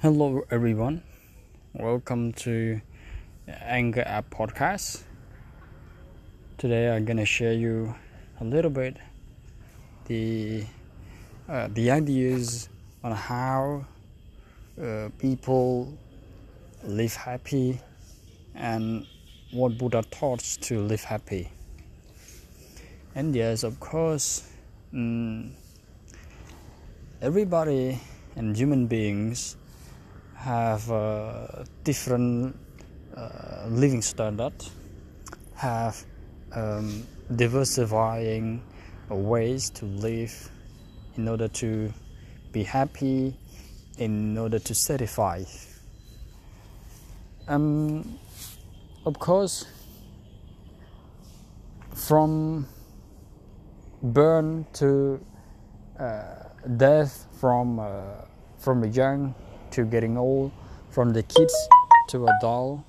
Hello, everyone. Welcome to Anger App Podcast. Today, I'm gonna share you a little bit the uh, the ideas on how uh, people live happy and what Buddha taught to live happy. And yes, of course, um, everybody and human beings have uh, different uh, living standard, have um, diversifying ways to live in order to be happy, in order to satisfy. Um, of course, from burn to uh, death, from uh, from the young to getting old, from the kids to adult.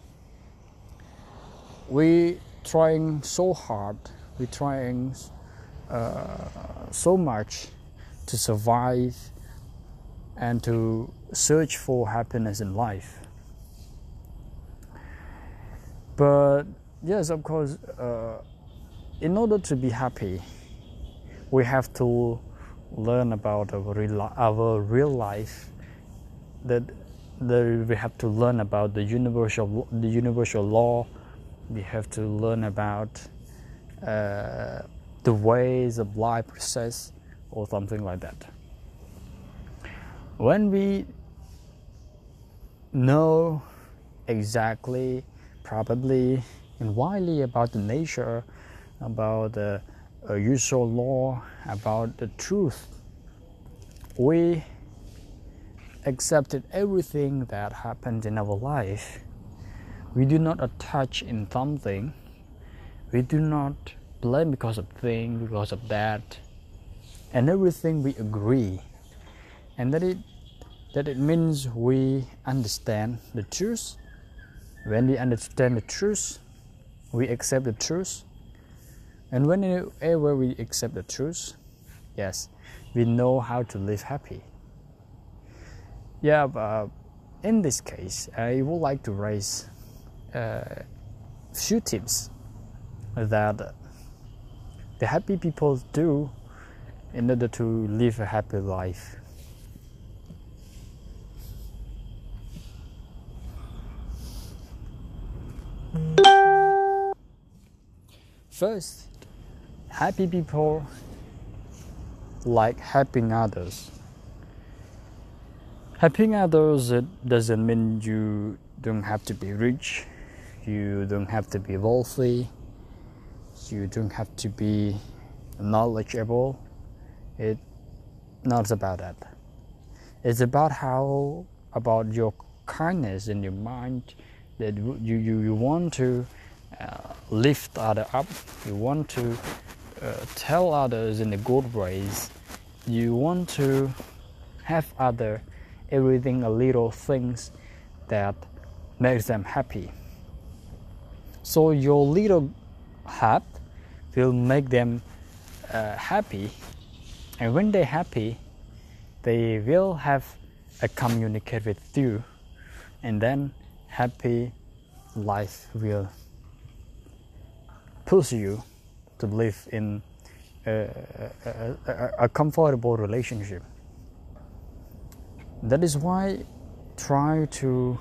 We trying so hard, we trying uh, so much to survive and to search for happiness in life. But yes, of course, uh, in order to be happy, we have to learn about our real, our real life that that we have to learn about the universal the universal law. We have to learn about uh, the ways of life process or something like that. When we know exactly, probably, and widely about the nature, about the uh, usual law, about the truth, we accepted everything that happened in our life. We do not attach in something. We do not blame because of thing, because of that. And everything we agree. And that it that it means we understand the truth. When we understand the truth, we accept the truth. And whenever we accept the truth, yes, we know how to live happy. Yeah, but in this case, I would like to raise a few tips that the happy people do in order to live a happy life. First, happy people like helping others. Helping others it doesn't mean you don't have to be rich, you don't have to be wealthy, you don't have to be knowledgeable. It's not about that. It's about how about your kindness in your mind that you you, you want to uh, lift other up. You want to uh, tell others in the good ways. You want to have other everything a little things that makes them happy. So your little help will make them uh, happy, and when they're happy, they will have a communicate with you, and then happy life will push you to live in a, a, a, a comfortable relationship. That is why try to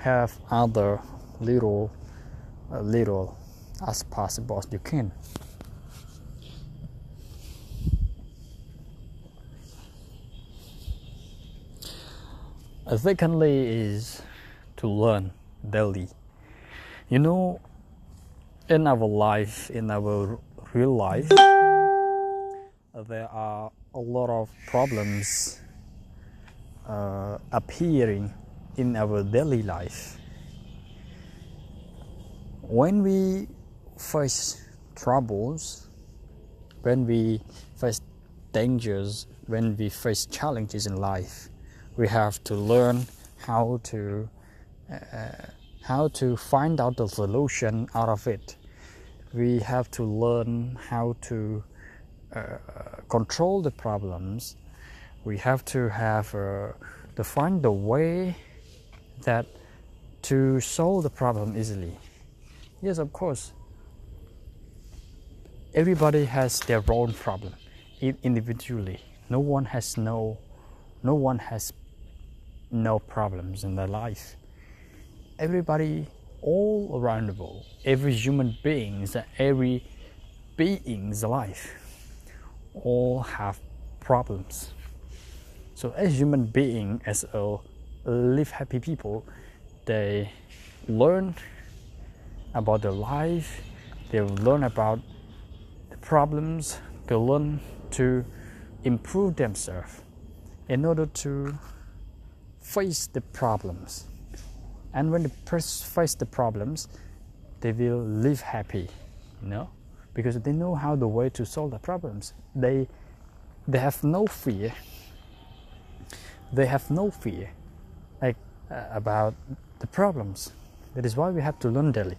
have other little uh, little as possible as you can. Secondly is to learn daily. You know, in our life, in our real life, there are a lot of problems uh, appearing in our daily life. When we face troubles, when we face dangers, when we face challenges in life, we have to learn how to uh, how to find out the solution out of it. We have to learn how to uh, control the problems. We have to have uh, to find the way that to solve the problem easily. Yes, of course. Everybody has their own problem individually. No one has no no one has no problems in their life. Everybody all around the world, every human being, every being's life all have problems. So as human being, as a live happy people, they learn about their life, they learn about the problems, they learn to improve themselves in order to face the problems. And when they face the problems, they will live happy, you know, because they know how the way to solve the problems. They they have no fear. They have no fear, like uh, about the problems. That is why we have to learn daily.